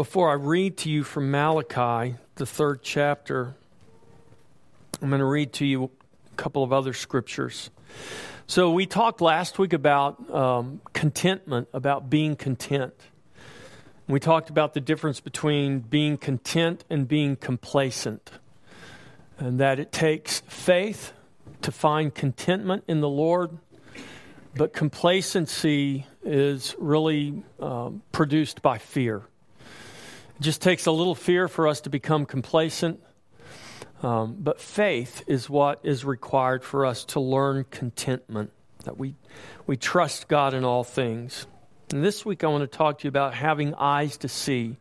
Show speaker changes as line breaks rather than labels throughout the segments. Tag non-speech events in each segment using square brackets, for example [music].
before I read to you from Malachi, the third chapter, I'm going to read to you a couple of other scriptures. So, we talked last week about um, contentment, about being content. We talked about the difference between being content and being complacent, and that it takes faith to find contentment in the Lord, but complacency is really um, produced by fear. Just takes a little fear for us to become complacent. Um, but faith is what is required for us to learn contentment, that we, we trust God in all things. And this week I want to talk to you about having eyes to see,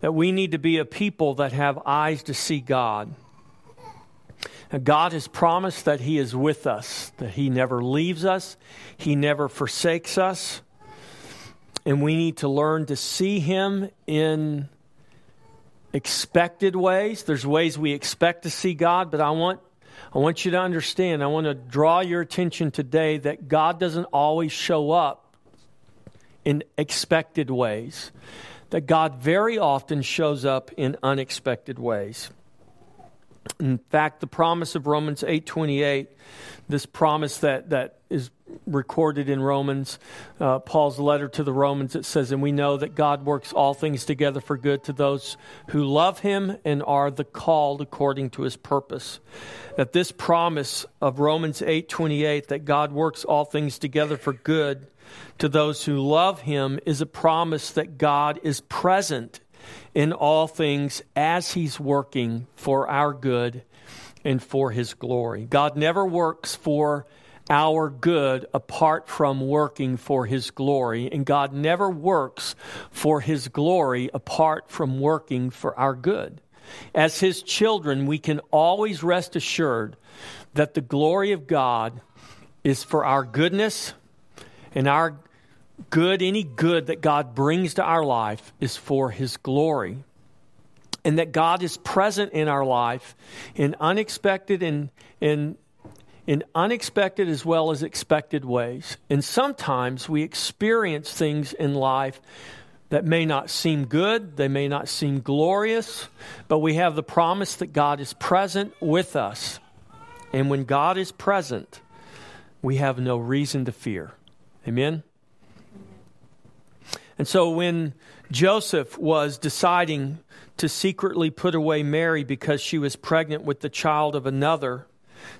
that we need to be a people that have eyes to see God. God has promised that He is with us, that He never leaves us, He never forsakes us. And we need to learn to see Him in expected ways. There's ways we expect to see God, but I want I want you to understand, I want to draw your attention today that God doesn't always show up in expected ways. That God very often shows up in unexpected ways. In fact, the promise of Romans 8:28, this promise that that recorded in Romans, uh, Paul's letter to the Romans, it says, And we know that God works all things together for good to those who love him and are the called according to his purpose. That this promise of Romans 8 28, that God works all things together for good to those who love him, is a promise that God is present in all things as he's working for our good and for his glory. God never works for our good apart from working for His glory. And God never works for His glory apart from working for our good. As His children, we can always rest assured that the glory of God is for our goodness and our good, any good that God brings to our life is for His glory. And that God is present in our life in unexpected and, and in unexpected as well as expected ways. And sometimes we experience things in life that may not seem good, they may not seem glorious, but we have the promise that God is present with us. And when God is present, we have no reason to fear. Amen? And so when Joseph was deciding to secretly put away Mary because she was pregnant with the child of another,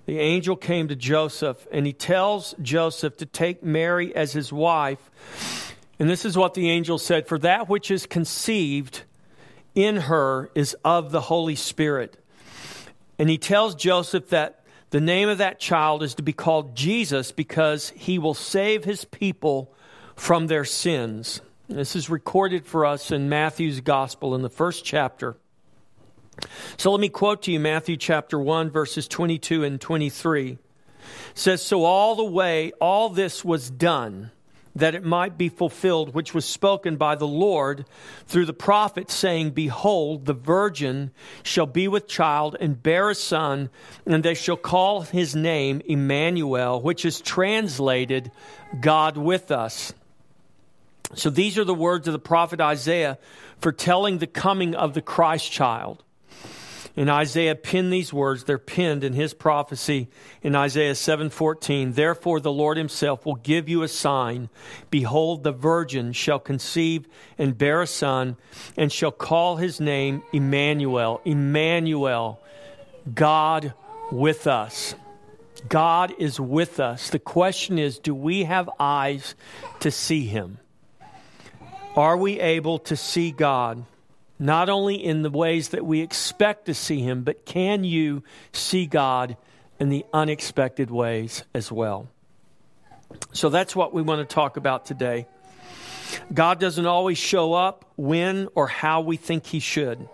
the angel came to Joseph and he tells Joseph to take Mary as his wife. And this is what the angel said For that which is conceived in her is of the Holy Spirit. And he tells Joseph that the name of that child is to be called Jesus because he will save his people from their sins. This is recorded for us in Matthew's Gospel in the first chapter. So let me quote to you Matthew chapter 1, verses 22 and 23. It says, So all the way, all this was done that it might be fulfilled, which was spoken by the Lord through the prophet, saying, Behold, the virgin shall be with child and bear a son, and they shall call his name Emmanuel, which is translated God with us. So these are the words of the prophet Isaiah foretelling the coming of the Christ child. And Isaiah penned these words. They're penned in his prophecy in Isaiah 7:14. Therefore the Lord himself will give you a sign. Behold, the virgin shall conceive and bear a son and shall call his name Emmanuel. Emmanuel, God with us. God is with us. The question is, do we have eyes to see him? Are we able to see God? Not only in the ways that we expect to see Him, but can you see God in the unexpected ways as well? So that's what we want to talk about today. God doesn't always show up when or how we think He should.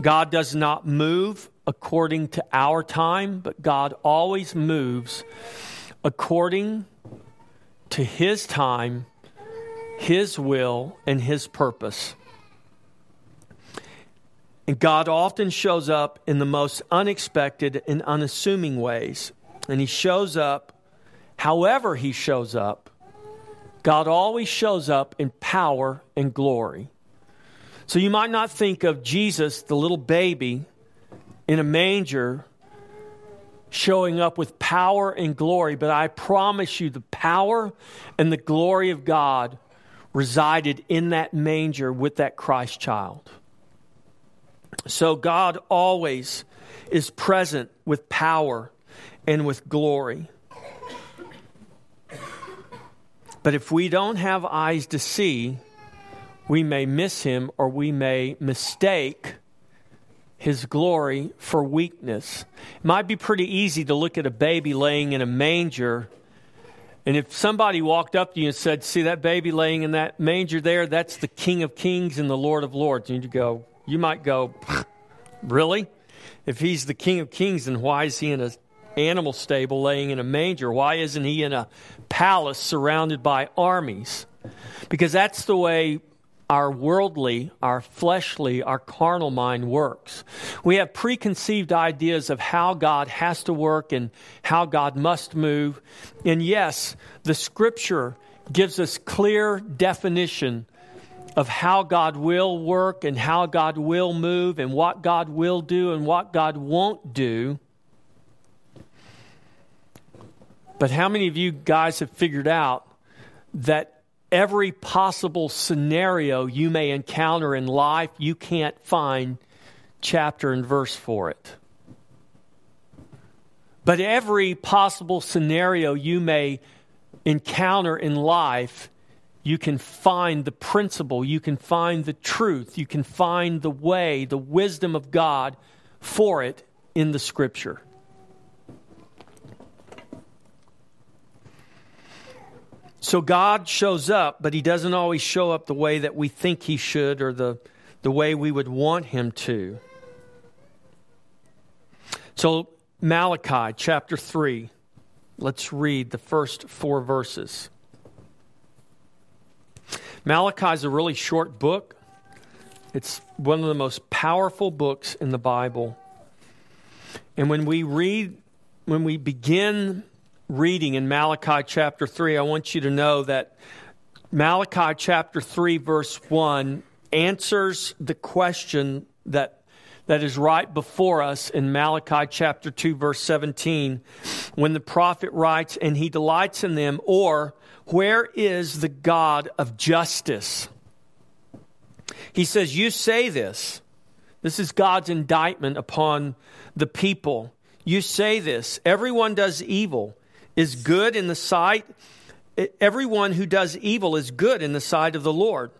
God does not move according to our time, but God always moves according to His time, His will, and His purpose. And God often shows up in the most unexpected and unassuming ways. And He shows up however He shows up. God always shows up in power and glory. So you might not think of Jesus, the little baby in a manger, showing up with power and glory, but I promise you the power and the glory of God resided in that manger with that Christ child. So God always is present with power and with glory. But if we don't have eyes to see, we may miss him or we may mistake his glory for weakness. It might be pretty easy to look at a baby laying in a manger. And if somebody walked up to you and said, See that baby laying in that manger there? That's the King of Kings and the Lord of Lords. And you go, you might go, Really? If he's the King of Kings, then why is he in an animal stable laying in a manger? Why isn't he in a palace surrounded by armies? Because that's the way our worldly, our fleshly, our carnal mind works. We have preconceived ideas of how God has to work and how God must move. And yes, the scripture gives us clear definition of how God will work and how God will move and what God will do and what God won't do. But how many of you guys have figured out that every possible scenario you may encounter in life, you can't find chapter and verse for it? But every possible scenario you may encounter in life, you can find the principle, you can find the truth, you can find the way, the wisdom of God for it in the scripture. So God shows up, but he doesn't always show up the way that we think he should or the, the way we would want him to. So, Malachi chapter 3, let's read the first four verses. Malachi is a really short book. It's one of the most powerful books in the Bible. And when we read, when we begin reading in Malachi chapter 3, I want you to know that Malachi chapter 3, verse 1 answers the question that, that is right before us in Malachi chapter 2, verse 17, when the prophet writes, And he delights in them, or where is the God of justice? He says, You say this. This is God's indictment upon the people. You say this. Everyone does evil, is good in the sight. Everyone who does evil is good in the sight of the Lord,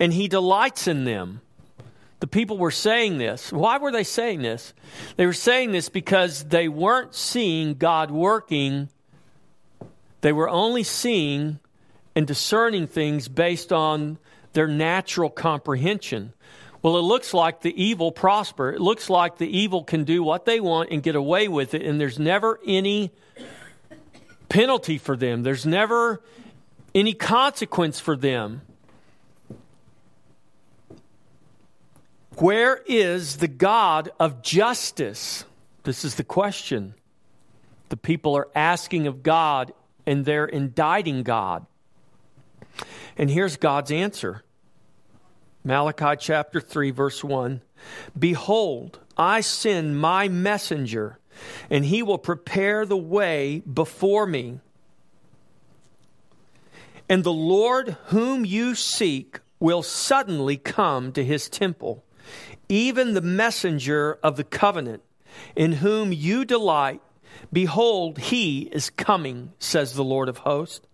and he delights in them. The people were saying this. Why were they saying this? They were saying this because they weren't seeing God working they were only seeing and discerning things based on their natural comprehension. Well, it looks like the evil prosper. It looks like the evil can do what they want and get away with it, and there's never any penalty for them. There's never any consequence for them. Where is the God of justice? This is the question the people are asking of God and they're indicting God. And here's God's answer Malachi chapter 3, verse 1 Behold, I send my messenger, and he will prepare the way before me. And the Lord whom you seek will suddenly come to his temple, even the messenger of the covenant, in whom you delight Behold, he is coming, says the Lord of hosts.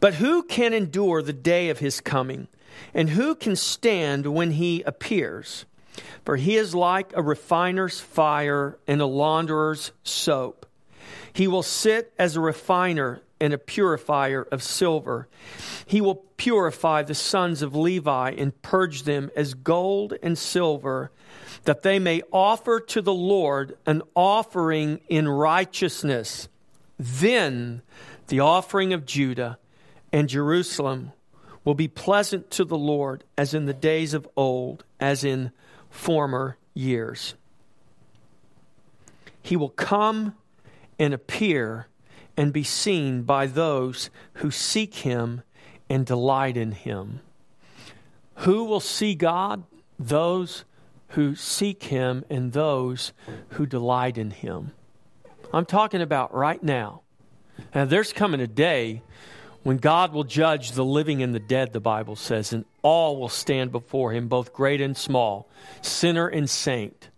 But who can endure the day of his coming? And who can stand when he appears? For he is like a refiner's fire and a launderer's soap. He will sit as a refiner and a purifier of silver. He will purify the sons of Levi and purge them as gold and silver that they may offer to the Lord an offering in righteousness. Then the offering of Judah and Jerusalem will be pleasant to the Lord as in the days of old, as in former years. He will come and appear and be seen by those who seek him and delight in him. Who will see God? Those who seek Him and those who delight in Him. I'm talking about right now. Now, there's coming a day when God will judge the living and the dead, the Bible says, and all will stand before Him, both great and small, sinner and saint.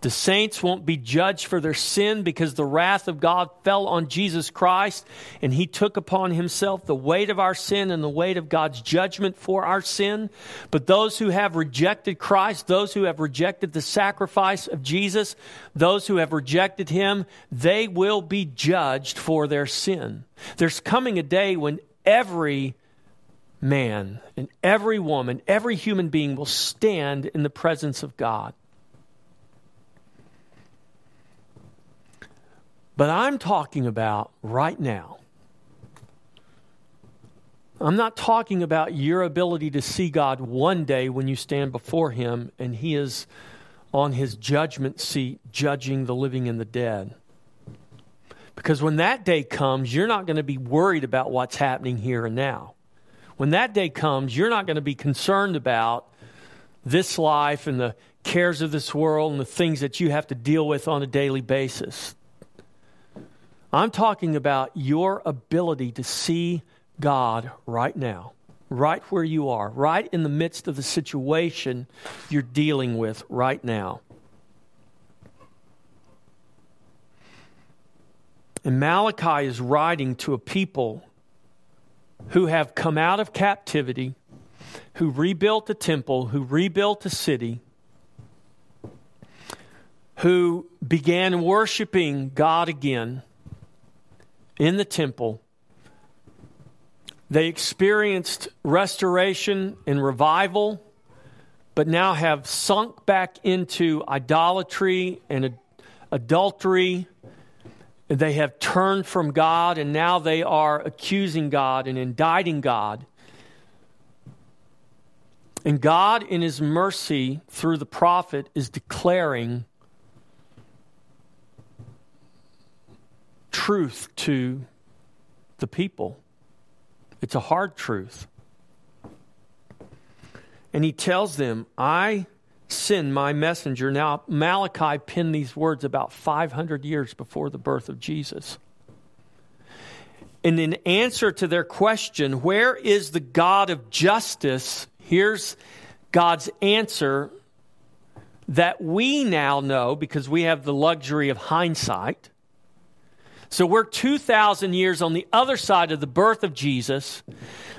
The saints won't be judged for their sin because the wrath of God fell on Jesus Christ and he took upon himself the weight of our sin and the weight of God's judgment for our sin. But those who have rejected Christ, those who have rejected the sacrifice of Jesus, those who have rejected him, they will be judged for their sin. There's coming a day when every man and every woman, every human being will stand in the presence of God. But I'm talking about right now. I'm not talking about your ability to see God one day when you stand before Him and He is on His judgment seat judging the living and the dead. Because when that day comes, you're not going to be worried about what's happening here and now. When that day comes, you're not going to be concerned about this life and the cares of this world and the things that you have to deal with on a daily basis. I'm talking about your ability to see God right now, right where you are, right in the midst of the situation you're dealing with right now. And Malachi is writing to a people who have come out of captivity, who rebuilt a temple, who rebuilt a city, who began worshiping God again in the temple. They experienced restoration and revival, but now have sunk back into idolatry and adultery. They have turned from God, and now they are accusing God and indicting God. And God, in His mercy through the prophet, is declaring truth to the people. It's a hard truth. And he tells them, I send my messenger. Now, Malachi penned these words about 500 years before the birth of Jesus. And in answer to their question, where is the God of justice? Here's God's answer that we now know because we have the luxury of hindsight. So we're 2,000 years on the other side of the birth of Jesus.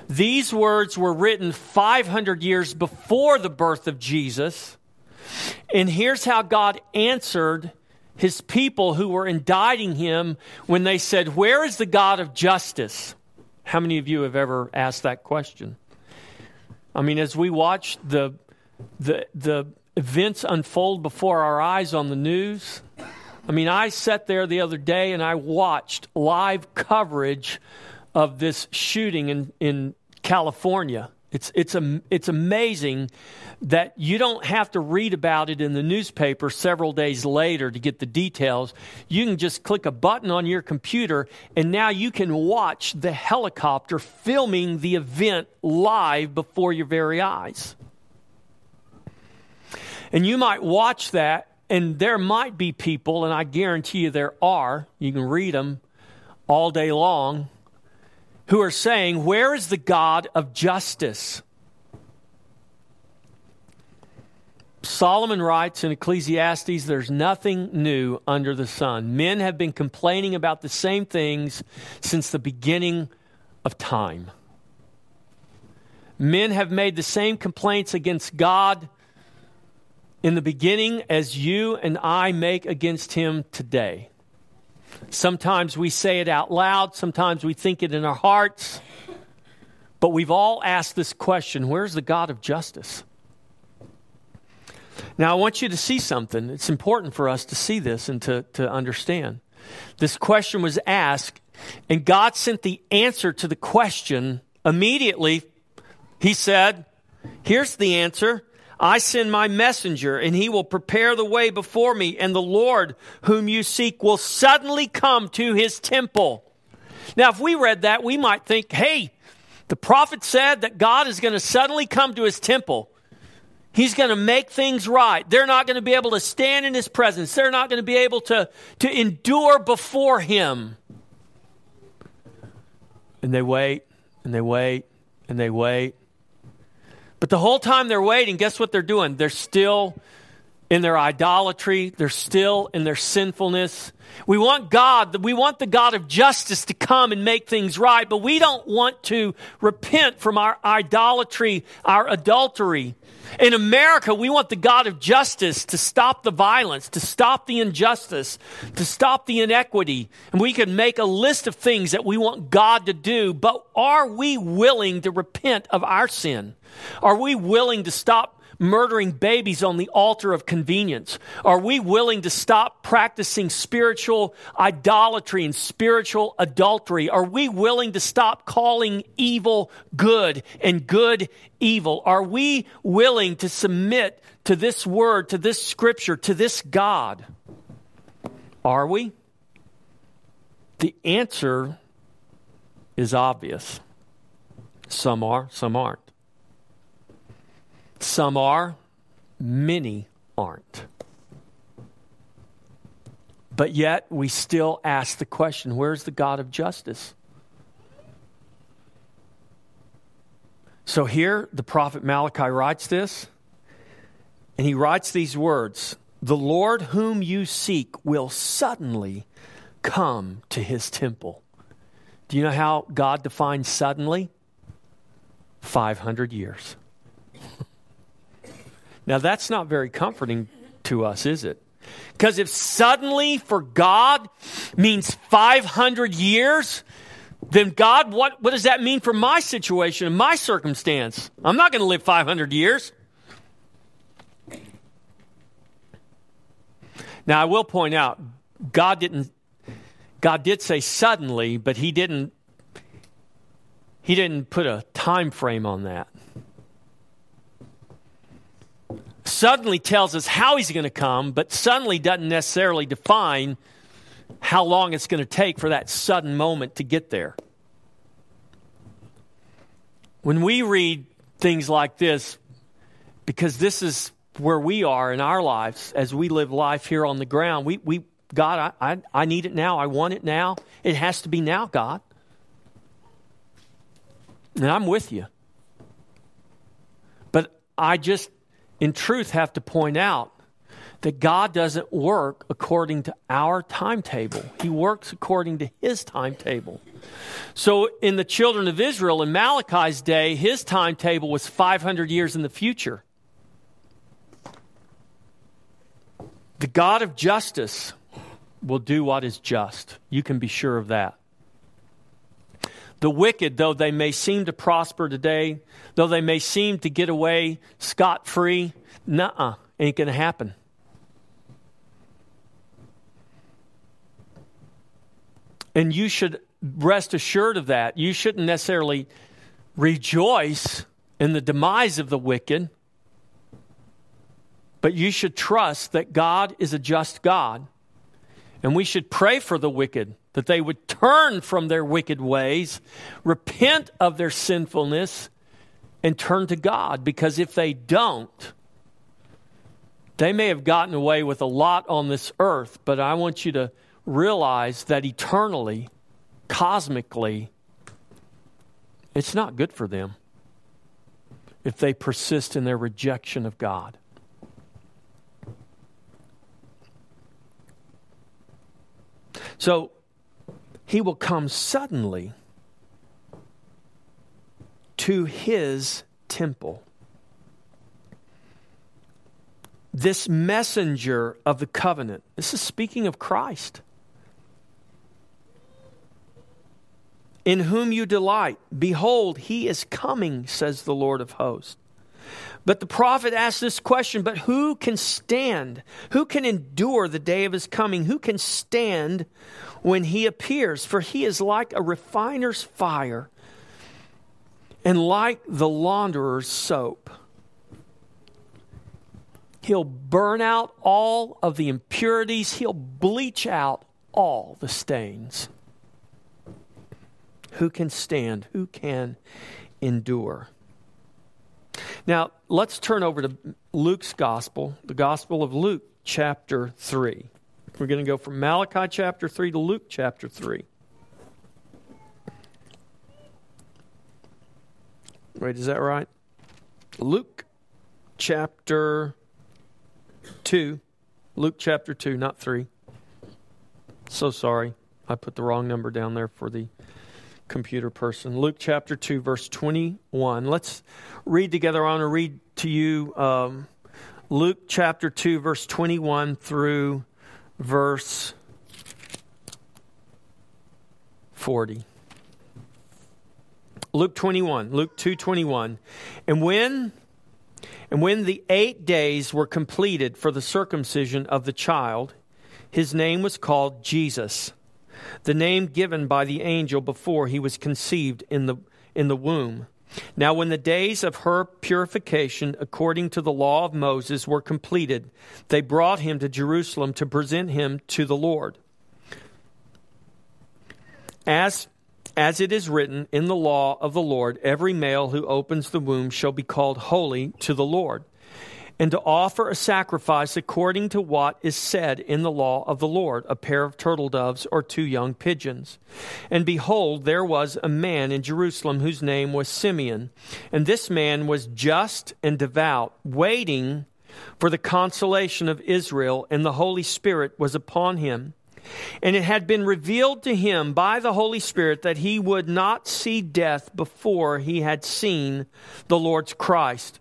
These words were written 500 years before the birth of Jesus. And here's how God answered his people who were indicting him when they said, Where is the God of justice? How many of you have ever asked that question? I mean, as we watch the, the, the events unfold before our eyes on the news, I mean, I sat there the other day and I watched live coverage of this shooting in, in California. It's, it's, a, it's amazing that you don't have to read about it in the newspaper several days later to get the details. You can just click a button on your computer, and now you can watch the helicopter filming the event live before your very eyes. And you might watch that and there might be people, and I guarantee you there are, you can read them all day long, who are saying, Where is the God of justice? Solomon writes in Ecclesiastes, there's nothing new under the sun. Men have been complaining about the same things since the beginning of time. Men have made the same complaints against God in the beginning as you and I make against him today. Sometimes we say it out loud, sometimes we think it in our hearts, but we've all asked this question where's the God of justice? Now, I want you to see something. It's important for us to see this and to, to understand. This question was asked, and God sent the answer to the question immediately. He said, Here's the answer I send my messenger, and he will prepare the way before me, and the Lord whom you seek will suddenly come to his temple. Now, if we read that, we might think, hey, the prophet said that God is going to suddenly come to his temple. He's going to make things right. They're not going to be able to stand in his presence. They're not going to be able to, to endure before him. And they wait, and they wait, and they wait. But the whole time they're waiting, guess what they're doing? They're still in their idolatry, they're still in their sinfulness. We want God, we want the God of justice to come and make things right, but we don't want to repent from our idolatry, our adultery. In America, we want the God of justice to stop the violence, to stop the injustice, to stop the inequity. And we can make a list of things that we want God to do, but are we willing to repent of our sin? Are we willing to stop murdering babies on the altar of convenience? Are we willing to stop practicing spiritual idolatry and spiritual adultery? Are we willing to stop calling evil good and good evil? Are we willing to submit to this word, to this scripture, to this God? Are we? The answer is obvious. Some are, some aren't. Some are, many aren't. But yet, we still ask the question where's the God of justice? So here, the prophet Malachi writes this, and he writes these words The Lord whom you seek will suddenly come to his temple. Do you know how God defines suddenly? 500 years. [laughs] Now, that's not very comforting to us, is it? Because if suddenly for God means 500 years, then God, what, what does that mean for my situation and my circumstance? I'm not going to live 500 years. Now, I will point out, God didn't, God did say suddenly, but he didn't, he didn't put a time frame on that. Suddenly tells us how he's going to come, but suddenly doesn't necessarily define how long it's going to take for that sudden moment to get there. When we read things like this, because this is where we are in our lives as we live life here on the ground, we, we God, I, I, I need it now. I want it now. It has to be now, God. And I'm with you. But I just in truth, have to point out that God doesn't work according to our timetable. He works according to his timetable. So, in the children of Israel, in Malachi's day, his timetable was 500 years in the future. The God of justice will do what is just. You can be sure of that. The wicked, though they may seem to prosper today, though they may seem to get away scot free, nah, ain't going to happen. And you should rest assured of that. You shouldn't necessarily rejoice in the demise of the wicked, but you should trust that God is a just God. And we should pray for the wicked that they would turn from their wicked ways, repent of their sinfulness, and turn to God. Because if they don't, they may have gotten away with a lot on this earth, but I want you to realize that eternally, cosmically, it's not good for them if they persist in their rejection of God. So, he will come suddenly to his temple. This messenger of the covenant, this is speaking of Christ, in whom you delight. Behold, he is coming, says the Lord of hosts. But the prophet asks this question But who can stand? Who can endure the day of his coming? Who can stand when he appears? For he is like a refiner's fire and like the launderer's soap. He'll burn out all of the impurities, he'll bleach out all the stains. Who can stand? Who can endure? Now, let's turn over to Luke's Gospel, the Gospel of Luke, chapter 3. We're going to go from Malachi chapter 3 to Luke chapter 3. Wait, is that right? Luke chapter 2. Luke chapter 2, not 3. So sorry. I put the wrong number down there for the computer person. Luke chapter 2, verse 21. Let's read together. I want to read to you um, Luke chapter 2, verse 21 through verse 40. Luke 21, Luke 2:21. And when and when the 8 days were completed for the circumcision of the child, his name was called Jesus the name given by the angel before he was conceived in the, in the womb. Now, when the days of her purification, according to the law of Moses, were completed, they brought him to Jerusalem to present him to the Lord. As, as it is written in the law of the Lord, every male who opens the womb shall be called holy to the Lord and to offer a sacrifice according to what is said in the law of the Lord, a pair of turtle doves or two young pigeons. And behold, there was a man in Jerusalem whose name was Simeon, and this man was just and devout, waiting for the consolation of Israel, and the Holy Spirit was upon him. And it had been revealed to him by the Holy Spirit that he would not see death before he had seen the Lord's Christ.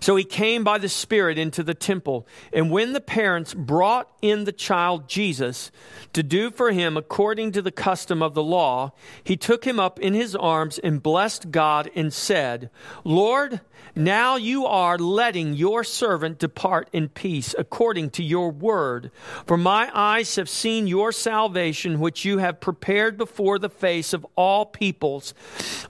So he came by the Spirit into the temple. And when the parents brought in the child Jesus to do for him according to the custom of the law, he took him up in his arms and blessed God and said, Lord, now you are letting your servant depart in peace according to your word. For my eyes have seen your salvation, which you have prepared before the face of all peoples,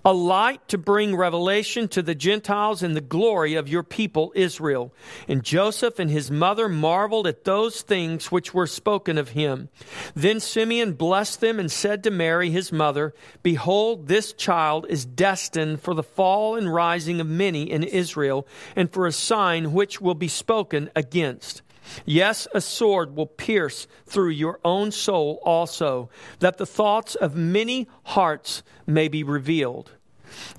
a light to bring revelation to the Gentiles and the glory of your people Israel. And Joseph and his mother marveled at those things which were spoken of him. Then Simeon blessed them and said to Mary, his mother, Behold, this child is destined for the fall and rising of many in Israel, and for a sign which will be spoken against. Yes, a sword will pierce through your own soul also, that the thoughts of many hearts may be revealed.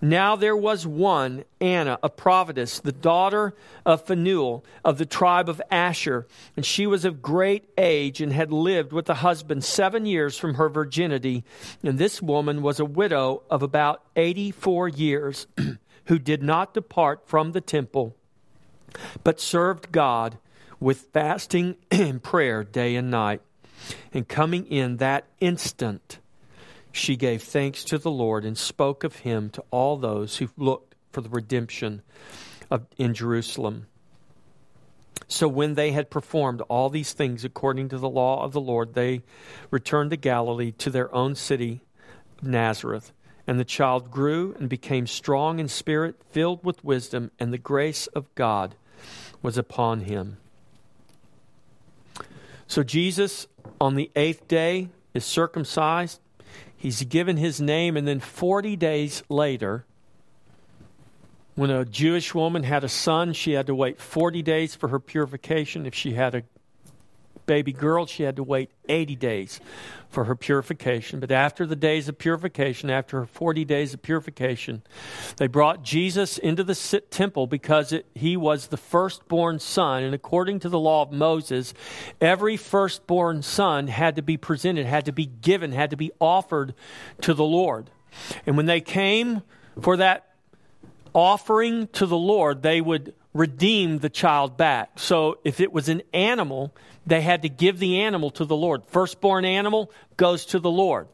Now there was one, Anna, a prophetess, the daughter of Phanuel of the tribe of Asher, and she was of great age and had lived with a husband seven years from her virginity. And this woman was a widow of about 84 years, [clears throat] who did not depart from the temple, but served God with fasting [clears throat] and prayer day and night. And coming in that instant, she gave thanks to the Lord and spoke of him to all those who looked for the redemption of, in Jerusalem. So when they had performed all these things according to the law of the Lord, they returned to Galilee to their own city, Nazareth. And the child grew and became strong in spirit, filled with wisdom, and the grace of God was upon him. So Jesus, on the eighth day, is circumcised He's given his name, and then 40 days later, when a Jewish woman had a son, she had to wait 40 days for her purification. If she had a baby girl, she had to wait 80 days for her purification. But after the days of purification, after her 40 days of purification, they brought Jesus into the temple because it, he was the firstborn son. And according to the law of Moses, every firstborn son had to be presented, had to be given, had to be offered to the Lord. And when they came for that offering to the Lord, they would redeem the child back. So if it was an animal, they had to give the animal to the Lord. Firstborn animal goes to the Lord.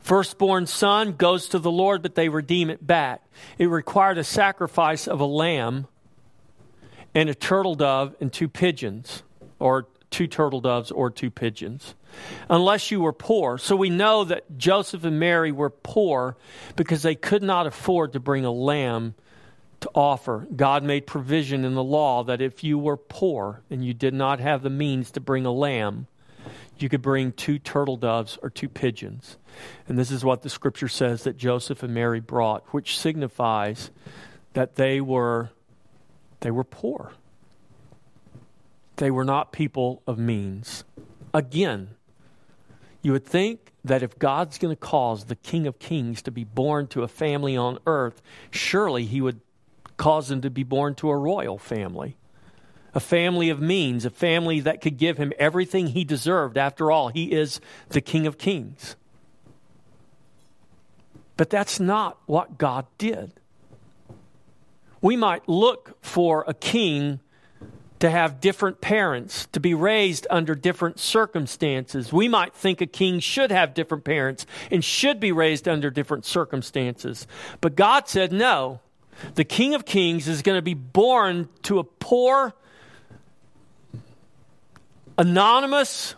Firstborn son goes to the Lord, but they redeem it back. It required a sacrifice of a lamb and a turtle dove and two pigeons, or two turtle doves or two pigeons, unless you were poor. So we know that Joseph and Mary were poor because they could not afford to bring a lamb to offer. God made provision in the law that if you were poor and you did not have the means to bring a lamb, you could bring two turtle doves or two pigeons. And this is what the scripture says that Joseph and Mary brought, which signifies that they were they were poor. They were not people of means. Again, you would think that if God's going to cause the King of Kings to be born to a family on earth, surely he would cause him to be born to a royal family. A family of means, a family that could give him everything he deserved. After all, he is the King of Kings. But that's not what God did. We might look for a king to have different parents, to be raised under different circumstances. We might think a king should have different parents and should be raised under different circumstances. But God said, no. The King of Kings is going to be born to a poor, anonymous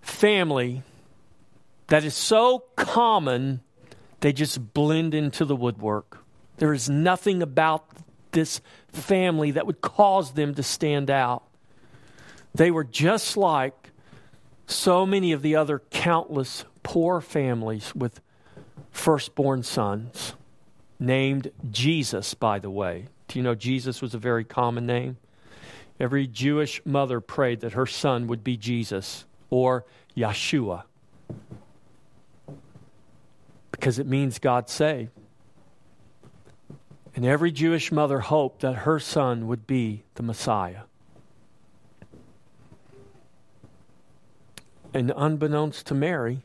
family that is so common, they just blend into the woodwork. There is nothing about this family that would cause them to stand out. They were just like so many of the other countless poor families with firstborn sons, named Jesus, by the way. Do you know Jesus was a very common name? Every Jewish mother prayed that her son would be Jesus or Yeshua because it means God saved. And every Jewish mother hoped that her son would be the Messiah. And unbeknownst to Mary,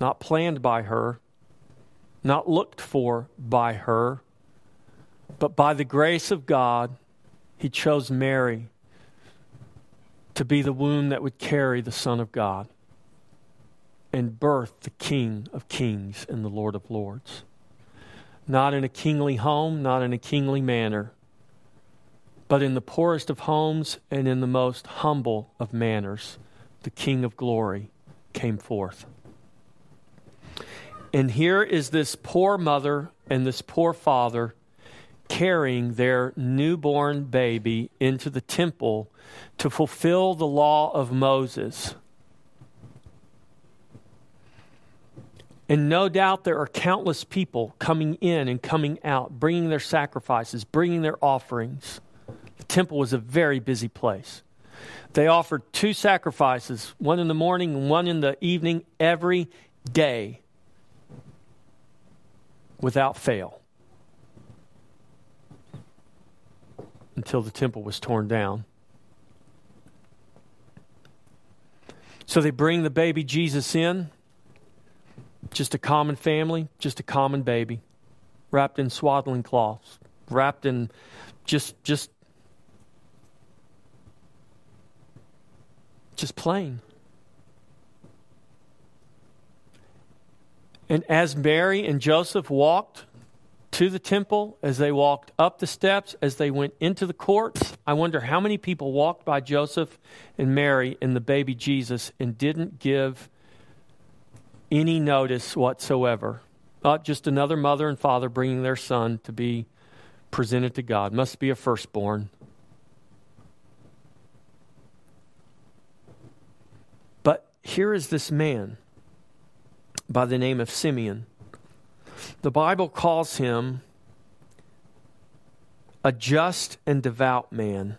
not planned by her, not looked for by her, but by the grace of God, he chose Mary to be the womb that would carry the Son of God and birth the King of Kings and the Lord of Lords. Not in a kingly home, not in a kingly manner, but in the poorest of homes and in the most humble of manners, the King of glory came forth. And here is this poor mother and this poor father carrying their newborn baby into the temple to fulfill the law of Moses. And no doubt there are countless people coming in and coming out, bringing their sacrifices, bringing their offerings. The temple was a very busy place. They offered two sacrifices, one in the morning and one in the evening, every day without fail until the temple was torn down. So they bring the baby Jesus in, just a common family, just a common baby, wrapped in swaddling cloths, wrapped in just just just plain. And as Mary and Joseph walked to the temple, as they walked up the steps, as they went into the courts, I wonder how many people walked by Joseph and Mary and the baby Jesus and didn't give any notice whatsoever. Not just another mother and father bringing their son to be presented to God. Must be a firstborn. But here is this man by the name of Simeon. The Bible calls him a just and devout man,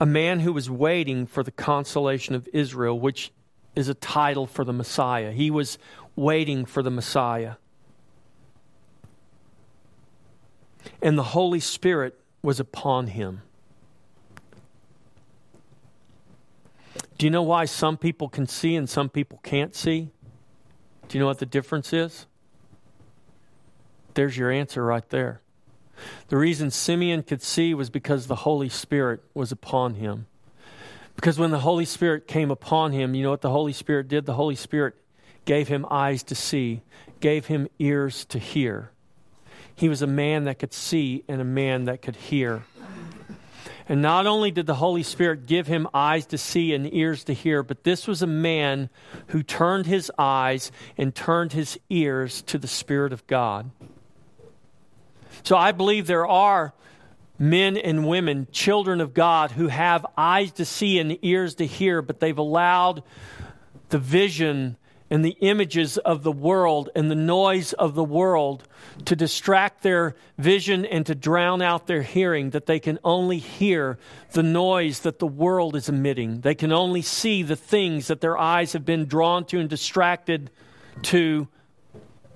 a man who was waiting for the consolation of Israel, which is a title for the Messiah. He was waiting for the Messiah. And the Holy Spirit was upon him. Do you know why some people can see and some people can't see? Do you know what the difference is? There's your answer right there. The reason Simeon could see was because the Holy Spirit was upon him. Because when the Holy Spirit came upon him, you know what the Holy Spirit did? The Holy Spirit gave him eyes to see, gave him ears to hear. He was a man that could see and a man that could hear. And not only did the Holy Spirit give him eyes to see and ears to hear, but this was a man who turned his eyes and turned his ears to the Spirit of God. So I believe there are men and women, children of God, who have eyes to see and ears to hear, but they've allowed the vision and the images of the world and the noise of the world to distract their vision and to drown out their hearing, that they can only hear the noise that the world is emitting. They can only see the things that their eyes have been drawn to and distracted to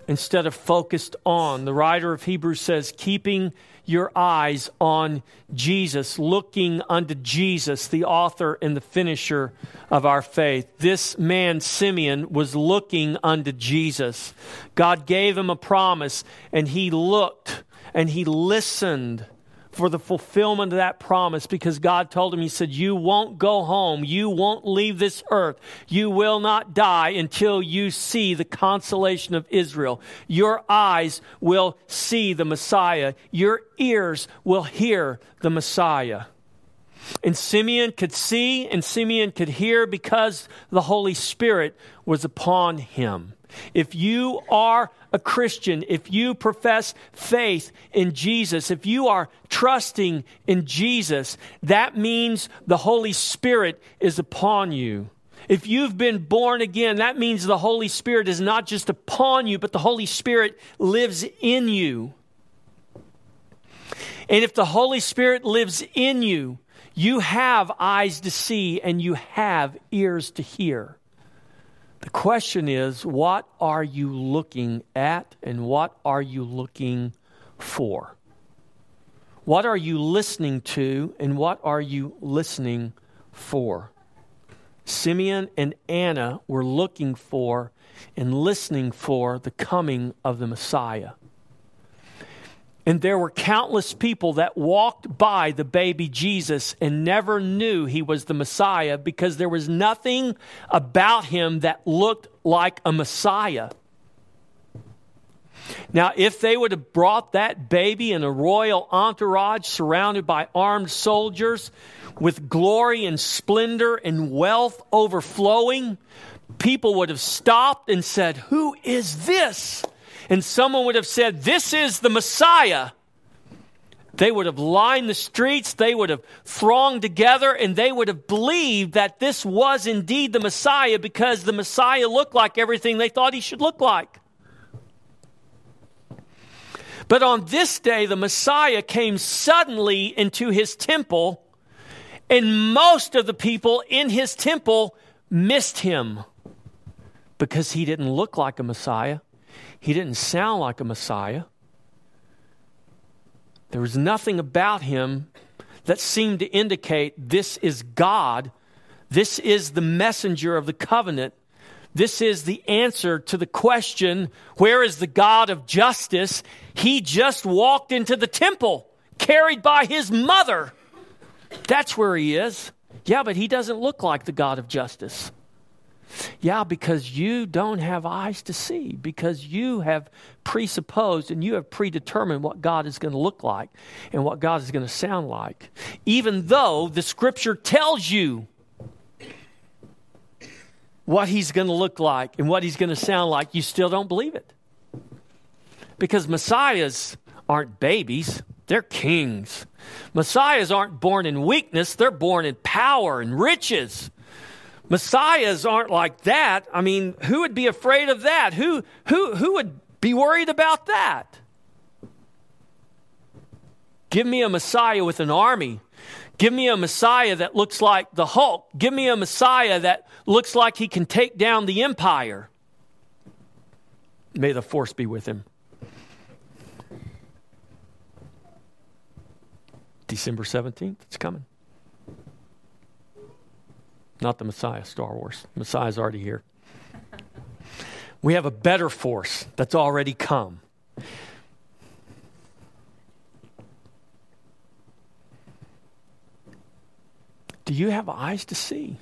instead of focused on. The writer of Hebrews says, keeping your eyes on Jesus, looking unto Jesus, the author and the finisher of our faith. This man, Simeon, was looking unto Jesus. God gave him a promise, and he looked and he listened for the fulfillment of that promise because God told him, He said, You won't go home. You won't leave this earth. You will not die until you see the consolation of Israel. Your eyes will see the Messiah. Your ears will hear the Messiah. And Simeon could see and Simeon could hear because the Holy Spirit was upon him. If you are a Christian, if you profess faith in Jesus, if you are trusting in Jesus, that means the Holy Spirit is upon you. If you've been born again, that means the Holy Spirit is not just upon you, but the Holy Spirit lives in you. And if the Holy Spirit lives in you, you have eyes to see and you have ears to hear. The question is, what are you looking at and what are you looking for? What are you listening to and what are you listening for? Simeon and Anna were looking for and listening for the coming of the Messiah. And there were countless people that walked by the baby Jesus and never knew he was the Messiah because there was nothing about him that looked like a Messiah. Now, if they would have brought that baby in a royal entourage surrounded by armed soldiers with glory and splendor and wealth overflowing, people would have stopped and said, Who is this? And someone would have said, This is the Messiah, they would have lined the streets, they would have thronged together, and they would have believed that this was indeed the Messiah because the Messiah looked like everything they thought he should look like. But on this day, the Messiah came suddenly into his temple, and most of the people in his temple missed him because he didn't look like a Messiah. He didn't sound like a Messiah. There was nothing about him that seemed to indicate this is God. This is the messenger of the covenant. This is the answer to the question where is the God of justice? He just walked into the temple carried by his mother. That's where he is. Yeah, but he doesn't look like the God of justice. Yeah, because you don't have eyes to see, because you have presupposed and you have predetermined what God is going to look like and what God is going to sound like. Even though the scripture tells you what he's going to look like and what he's going to sound like, you still don't believe it. Because messiahs aren't babies, they're kings. Messiahs aren't born in weakness, they're born in power and riches. Messiahs aren't like that. I mean, who would be afraid of that? Who, who, who would be worried about that? Give me a Messiah with an army. Give me a Messiah that looks like the Hulk. Give me a Messiah that looks like he can take down the empire. May the force be with him. December 17th, it's coming. Not the Messiah, Star Wars. Messiah's already here. We have a better force that's already come. Do you have eyes to see?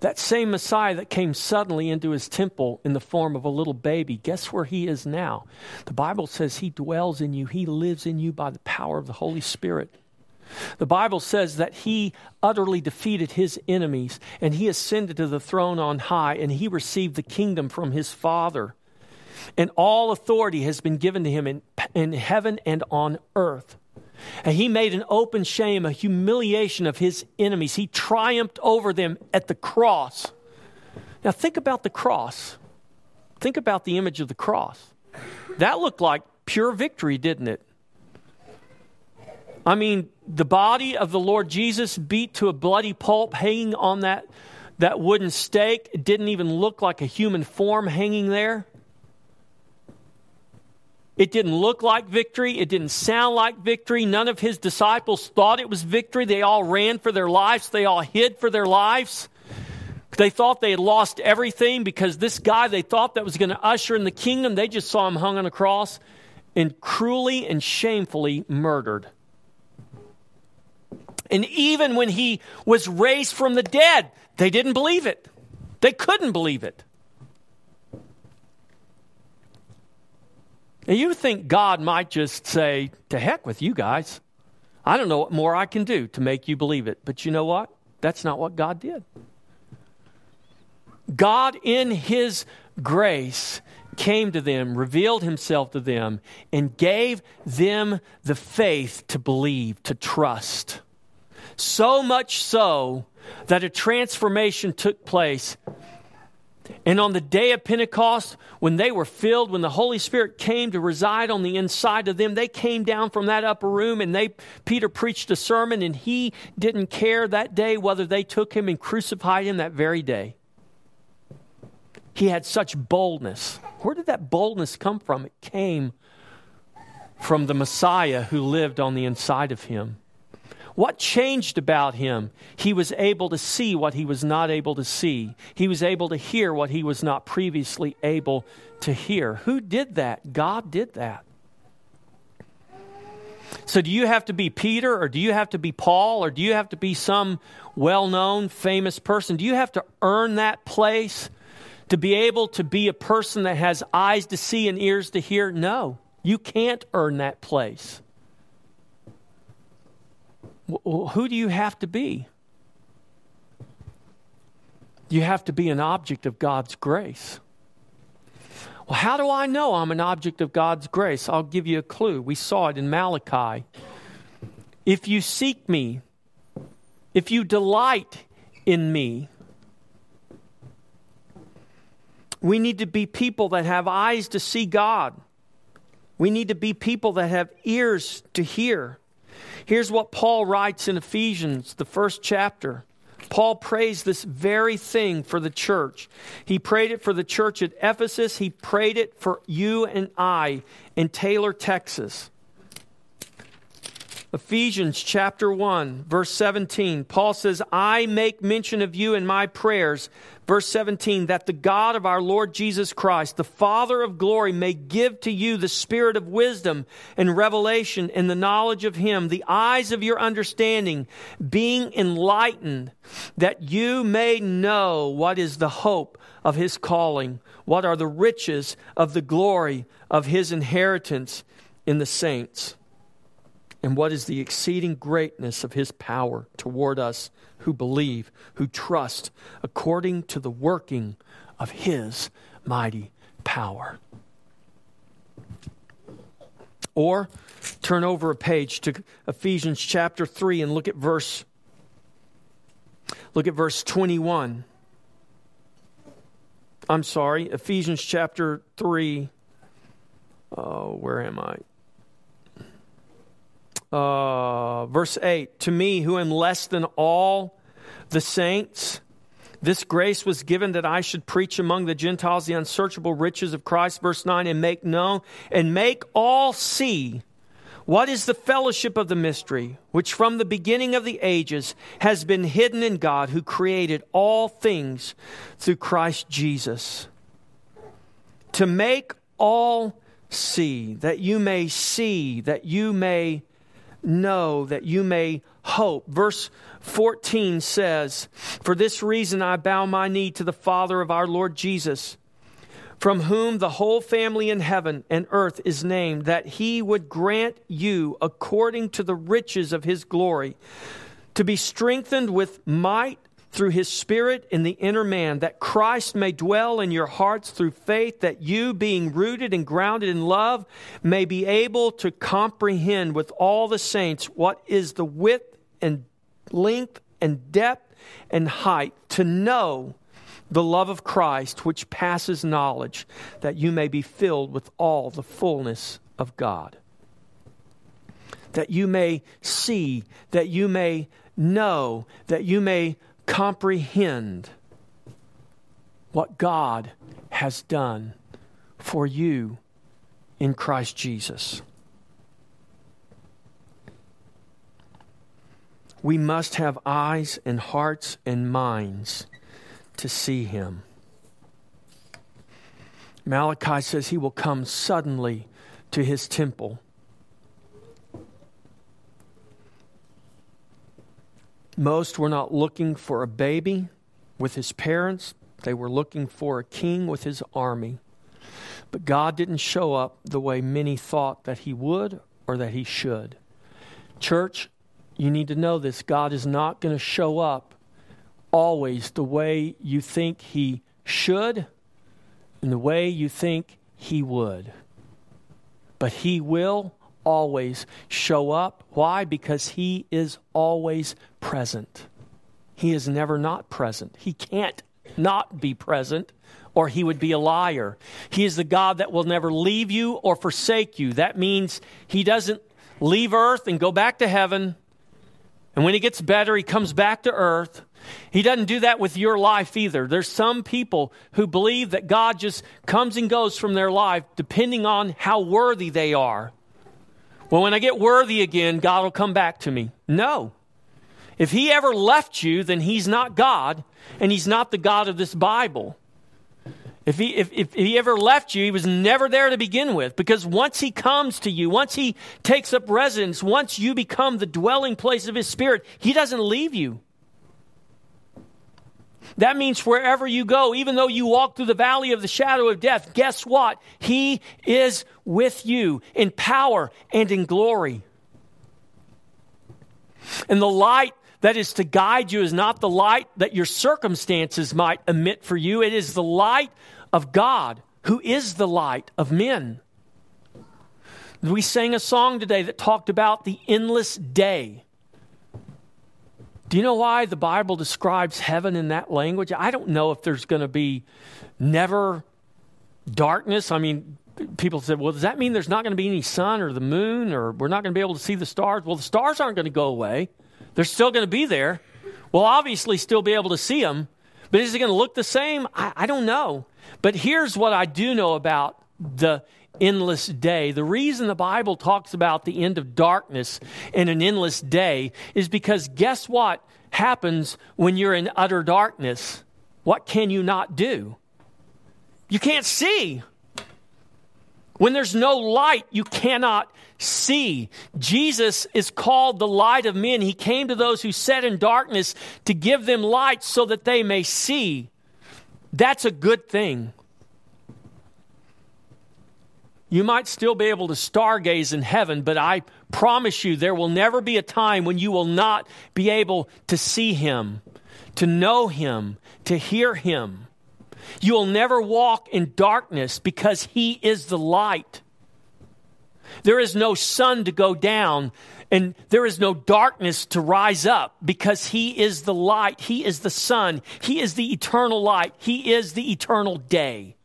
That same Messiah that came suddenly into his temple in the form of a little baby, guess where he is now? The Bible says he dwells in you, he lives in you by the power of the Holy Spirit. The Bible says that he utterly defeated his enemies and he ascended to the throne on high and he received the kingdom from his Father. And all authority has been given to him in, in heaven and on earth. And he made an open shame, a humiliation of his enemies. He triumphed over them at the cross. Now, think about the cross. Think about the image of the cross. That looked like pure victory, didn't it? I mean, the body of the Lord Jesus beat to a bloody pulp, hanging on that, that wooden stake. It didn't even look like a human form hanging there. It didn't look like victory. It didn't sound like victory. None of his disciples thought it was victory. They all ran for their lives. They all hid for their lives. They thought they had lost everything because this guy they thought that was going to usher in the kingdom, they just saw him hung on a cross and cruelly and shamefully murdered. And even when he was raised from the dead, they didn't believe it. They couldn't believe it. And you think God might just say, to heck with you guys. I don't know what more I can do to make you believe it. But you know what? That's not what God did. God, in His grace, came to them, revealed Himself to them, and gave them the faith to believe, to trust. So much so that a transformation took place and on the day of Pentecost, when they were filled, when the Holy Spirit came to reside on the inside of them, they came down from that upper room and they Peter preached a sermon and he didn't care that day whether they took him and crucified him that very day. He had such boldness. Where did that boldness come from? It came from the Messiah who lived on the inside of him. What changed about him? He was able to see what he was not able to see. He was able to hear what he was not previously able to hear. Who did that? God did that. So, do you have to be Peter or do you have to be Paul or do you have to be some well known, famous person? Do you have to earn that place to be able to be a person that has eyes to see and ears to hear? No, you can't earn that place. Well, who do you have to be? You have to be an object of God's grace. Well, how do I know I'm an object of God's grace? I'll give you a clue. We saw it in Malachi. If you seek me, if you delight in me, we need to be people that have eyes to see God. We need to be people that have ears to hear. Here's what Paul writes in Ephesians, the first chapter. Paul prays this very thing for the church. He prayed it for the church at Ephesus. He prayed it for you and I in Taylor, Texas. Ephesians chapter 1, verse 17, Paul says, I make mention of you in my prayers. Verse 17, that the God of our Lord Jesus Christ, the Father of glory, may give to you the spirit of wisdom and revelation in the knowledge of Him, the eyes of your understanding being enlightened, that you may know what is the hope of His calling, what are the riches of the glory of His inheritance in the saints, and what is the exceeding greatness of His power toward us who believe, who trust, according to the working of His mighty power. Or turn over a page to Ephesians chapter 3 and look at verse look at verse 21. I'm sorry, Ephesians chapter 3 Oh, where am I? Uh, verse 8 To me, who am less than all the saints. This grace was given that I should preach among the Gentiles the unsearchable riches of Christ, verse 9, and make known and make all see what is the fellowship of the mystery, which from the beginning of the ages has been hidden in God, who created all things through Christ Jesus. To make all see, that you may see, that you may know, that you may hope. Verse 14 says, For this reason I bow my knee to the Father of our Lord Jesus, from whom the whole family in heaven and earth is named, that he would grant you, according to the riches of his glory, to be strengthened with might through his Spirit in the inner man, that Christ may dwell in your hearts through faith, that you, being rooted and grounded in love, may be able to comprehend with all the saints what is the width and length and depth and height, to know the love of Christ, which passes knowledge, that you may be filled with all the fullness of God. That you may see, that you may know, that you may comprehend what God has done for you in Christ Jesus. We must have eyes and hearts and minds to see him. Malachi says he will come suddenly to his temple. Most were not looking for a baby with his parents, they were looking for a king with his army. But God didn't show up the way many thought that he would or that he should. Church, you need to know this God is not going to show up always the way you think he should and the way you think he would. But he will always show up. Why? Because he is always present. He is never not present. He can't not be present or he would be a liar. He is the God that will never leave you or forsake you. That means he doesn't leave earth and go back to heaven. And when he gets better, he comes back to earth. He doesn't do that with your life either. There's some people who believe that God just comes and goes from their life depending on how worthy they are. Well, when I get worthy again, God will come back to me. No. If he ever left you, then he's not God, and he's not the God of this Bible. If he, if, if he ever left you, he was never there to begin with. Because once he comes to you, once he takes up residence, once you become the dwelling place of his spirit, he doesn't leave you. That means wherever you go, even though you walk through the valley of the shadow of death, guess what? He is with you in power and in glory. And the light that is to guide you is not the light that your circumstances might emit for you, it is the light of God, who is the light of men. We sang a song today that talked about the endless day. Do you know why the Bible describes heaven in that language? I don't know if there's going to be never darkness. I mean, people said, well, does that mean there's not going to be any sun or the moon or we're not going to be able to see the stars? Well, the stars aren't going to go away. They're still going to be there. We'll obviously still be able to see them, but is it going to look the same? I, I don't know. But here's what I do know about the endless day. The reason the Bible talks about the end of darkness in an endless day is because guess what happens when you're in utter darkness? What can you not do? You can't see. When there's no light, you cannot see. Jesus is called the light of men. He came to those who sat in darkness to give them light so that they may see. That's a good thing. You might still be able to stargaze in heaven, but I promise you there will never be a time when you will not be able to see Him, to know Him, to hear Him. You will never walk in darkness because He is the light. There is no sun to go down, and there is no darkness to rise up because He is the light. He is the sun. He is the eternal light. He is the eternal day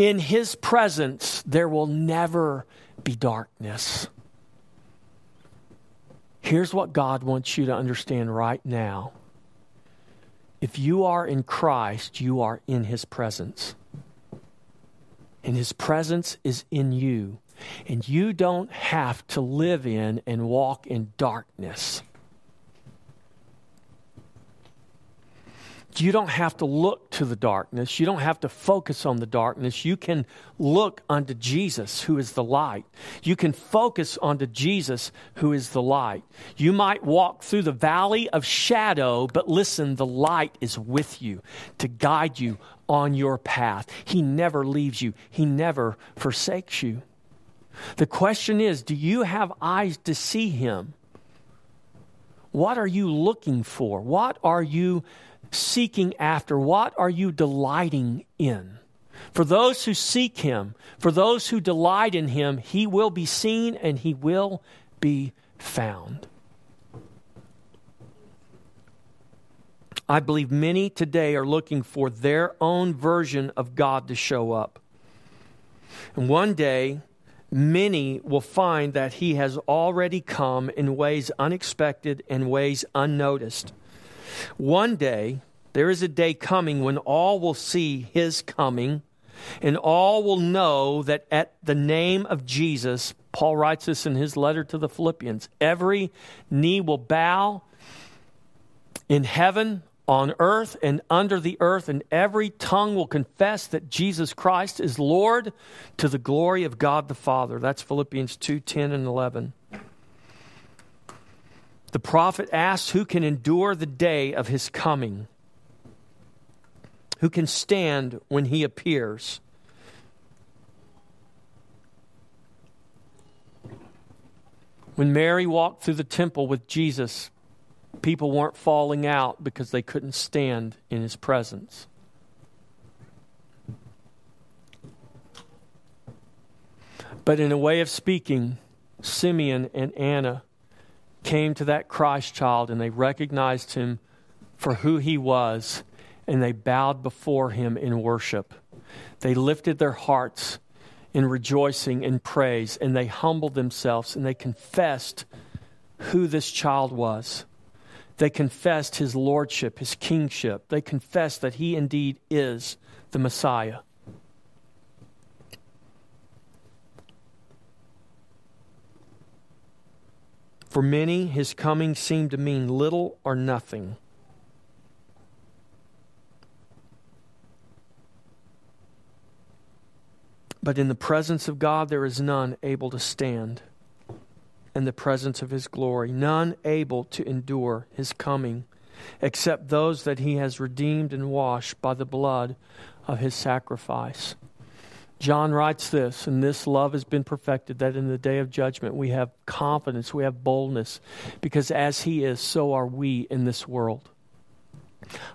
in his presence, there will never be darkness. Here's what God wants you to understand right now. If you are in Christ, you are in his presence. And his presence is in you. And you don't have to live in and walk in darkness. You don't have to look to the darkness. You don't have to focus on the darkness. You can look unto Jesus, who is the light. You can focus unto Jesus, who is the light. You might walk through the valley of shadow, but listen, the light is with you to guide you on your path. He never leaves you, He never forsakes you. The question is do you have eyes to see Him? What are you looking for? What are you seeking after? What are you delighting in? For those who seek him, for those who delight in him, he will be seen and he will be found. I believe many today are looking for their own version of God to show up. And one day, many will find that He has already come in ways unexpected and ways unnoticed. One day, there is a day coming when all will see His coming and all will know that at the name of Jesus, Paul writes this in his letter to the Philippians, every knee will bow in heaven, on earth, and under the earth, and every tongue will confess that Jesus Christ is Lord to the glory of God the Father. That's Philippians 2 10 and 11. The prophet asks, Who can endure the day of his coming? who can stand when he appears. When Mary walked through the temple with Jesus, people weren't falling out because they couldn't stand in his presence. But in a way of speaking, Simeon and Anna came to that Christ child and they recognized him for who he was and they bowed before him in worship. They lifted their hearts in rejoicing and praise, and they humbled themselves and they confessed who this child was. They confessed his lordship, his kingship. They confessed that he indeed is the Messiah. For many, his coming seemed to mean little or nothing. But in the presence of God, there is none able to stand in the presence of his glory, none able to endure his coming, except those that he has redeemed and washed by the blood of his sacrifice. John writes this, and this love has been perfected, that in the day of judgment we have confidence, we have boldness, because as he is, so are we in this world.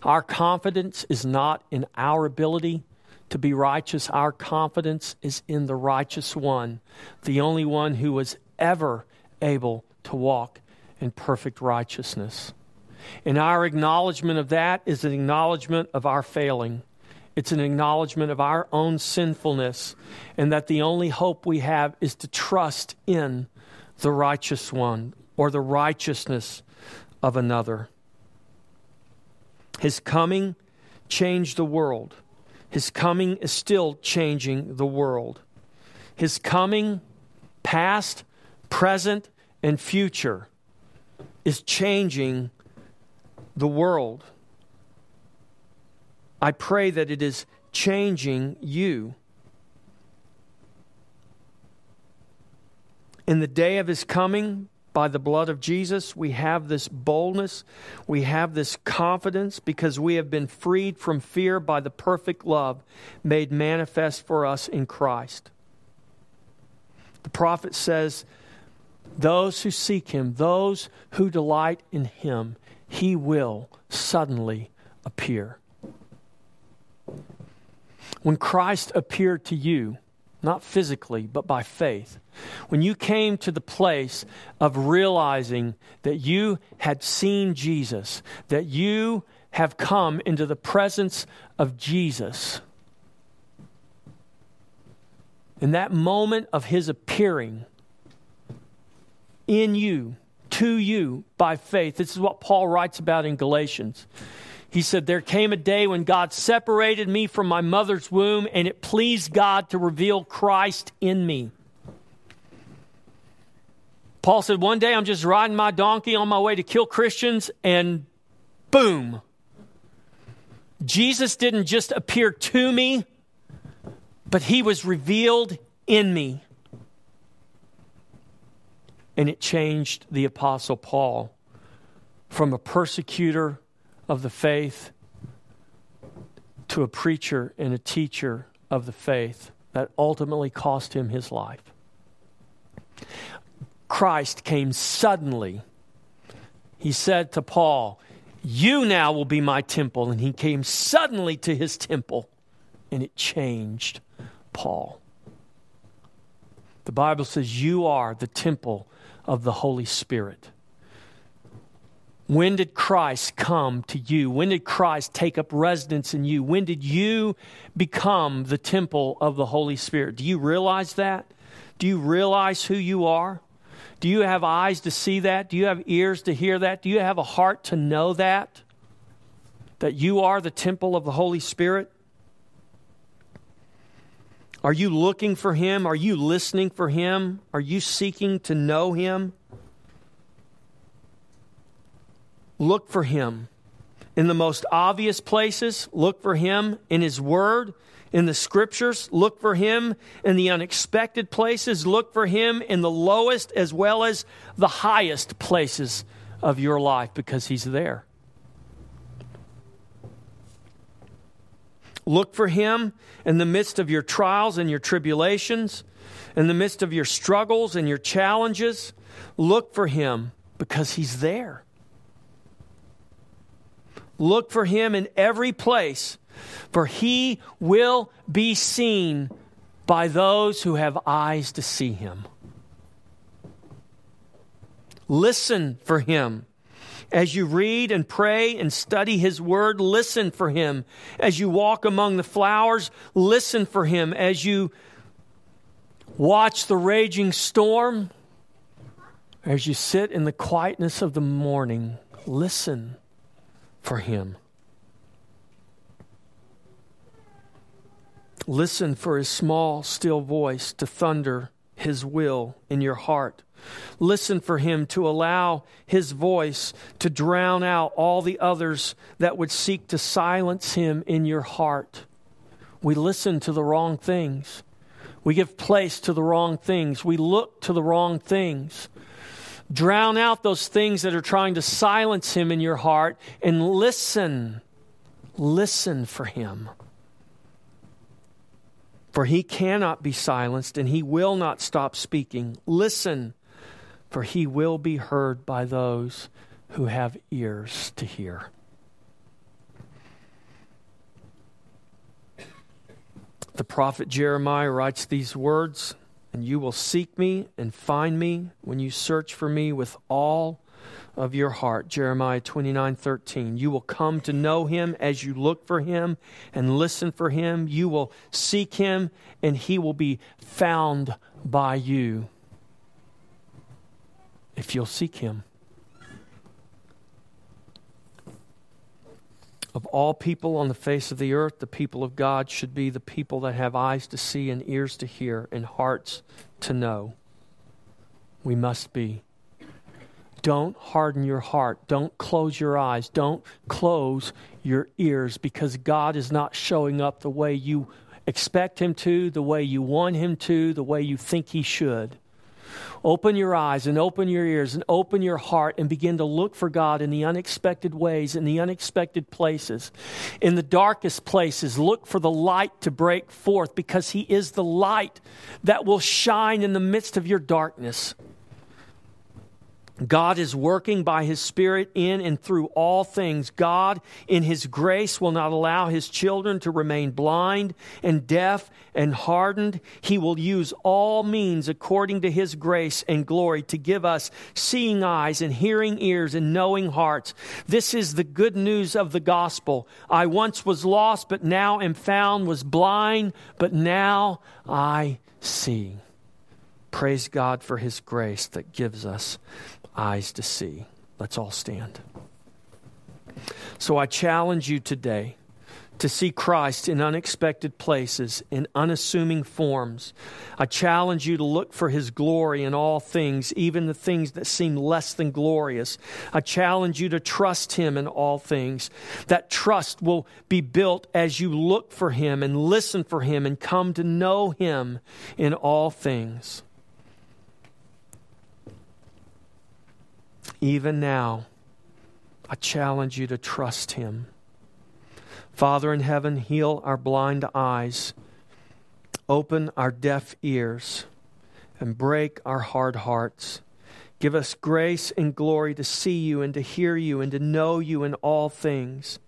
Our confidence is not in our ability to be righteous, our confidence is in the righteous one, the only one who was ever able to walk in perfect righteousness. And our acknowledgement of that is an acknowledgement of our failing. It's an acknowledgement of our own sinfulness, and that the only hope we have is to trust in the righteous one or the righteousness of another. His coming changed the world. His coming is still changing the world. His coming, past, present, and future, is changing the world. I pray that it is changing you. In the day of his coming, by the blood of Jesus, we have this boldness, we have this confidence because we have been freed from fear by the perfect love made manifest for us in Christ. The prophet says, Those who seek him, those who delight in him, he will suddenly appear. When Christ appeared to you, not physically, but by faith. When you came to the place of realizing that you had seen Jesus, that you have come into the presence of Jesus, in that moment of his appearing in you, to you by faith, this is what Paul writes about in Galatians. He said, There came a day when God separated me from my mother's womb, and it pleased God to reveal Christ in me. Paul said, One day I'm just riding my donkey on my way to kill Christians, and boom. Jesus didn't just appear to me, but he was revealed in me. And it changed the Apostle Paul from a persecutor of the faith to a preacher and a teacher of the faith that ultimately cost him his life. Christ came suddenly. He said to Paul, You now will be my temple. And he came suddenly to his temple, and it changed Paul. The Bible says, You are the temple of the Holy Spirit. When did Christ come to you? When did Christ take up residence in you? When did you become the temple of the Holy Spirit? Do you realize that? Do you realize who you are? Do you have eyes to see that? Do you have ears to hear that? Do you have a heart to know that? That you are the temple of the Holy Spirit? Are you looking for Him? Are you listening for Him? Are you seeking to know Him? Look for Him in the most obvious places. Look for Him in His Word, in the Scriptures. Look for Him in the unexpected places. Look for Him in the lowest as well as the highest places of your life because He's there. Look for Him in the midst of your trials and your tribulations, in the midst of your struggles and your challenges. Look for Him because He's there. Look for him in every place, for he will be seen by those who have eyes to see him. Listen for him. As you read and pray and study his word, listen for him. As you walk among the flowers, listen for him. As you watch the raging storm, as you sit in the quietness of the morning, listen for him. Listen for his small, still voice to thunder his will in your heart. Listen for him to allow his voice to drown out all the others that would seek to silence him in your heart. We listen to the wrong things. We give place to the wrong things. We look to the wrong things. Drown out those things that are trying to silence him in your heart and listen. Listen for him. For he cannot be silenced and he will not stop speaking. Listen, for he will be heard by those who have ears to hear. The prophet Jeremiah writes these words and you will seek me and find me when you search for me with all of your heart. Jeremiah 29 13. You will come to know him as you look for him and listen for him. You will seek him, and he will be found by you if you'll seek him. Of all people on the face of the earth, the people of God should be the people that have eyes to see and ears to hear and hearts to know. We must be. Don't harden your heart. Don't close your eyes. Don't close your ears because God is not showing up the way you expect Him to, the way you want Him to, the way you think He should. Open your eyes and open your ears and open your heart and begin to look for God in the unexpected ways, in the unexpected places. In the darkest places, look for the light to break forth because He is the light that will shine in the midst of your darkness. God is working by His Spirit in and through all things. God, in His grace, will not allow His children to remain blind and deaf and hardened. He will use all means according to His grace and glory to give us seeing eyes and hearing ears and knowing hearts. This is the good news of the gospel. I once was lost, but now am found, was blind, but now I see. Praise God for His grace that gives us eyes to see. Let's all stand. So I challenge you today to see Christ in unexpected places, in unassuming forms. I challenge you to look for his glory in all things, even the things that seem less than glorious. I challenge you to trust him in all things. That trust will be built as you look for him and listen for him and come to know him in all things. Even now, I challenge you to trust Him. Father in heaven, heal our blind eyes, open our deaf ears, and break our hard hearts. Give us grace and glory to see you and to hear you and to know you in all things.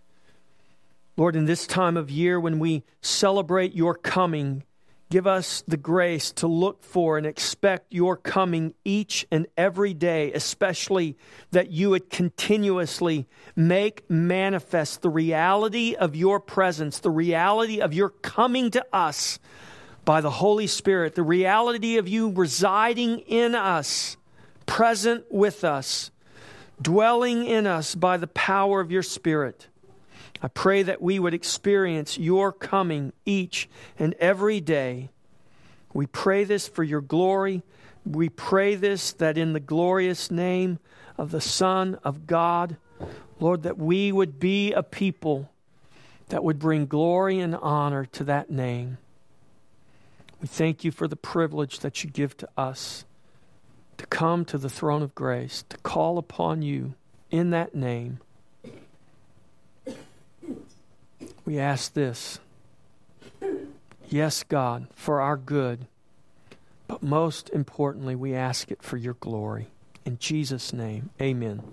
Lord, in this time of year when we celebrate your coming, Give us the grace to look for and expect your coming each and every day, especially that you would continuously make manifest the reality of your presence, the reality of your coming to us by the Holy Spirit, the reality of you residing in us, present with us, dwelling in us by the power of your Spirit. I pray that we would experience your coming each and every day. We pray this for your glory. We pray this that in the glorious name of the Son of God, Lord, that we would be a people that would bring glory and honor to that name. We thank you for the privilege that you give to us to come to the throne of grace, to call upon you in that name. We ask this. Yes, God, for our good. But most importantly, we ask it for your glory. In Jesus' name, amen.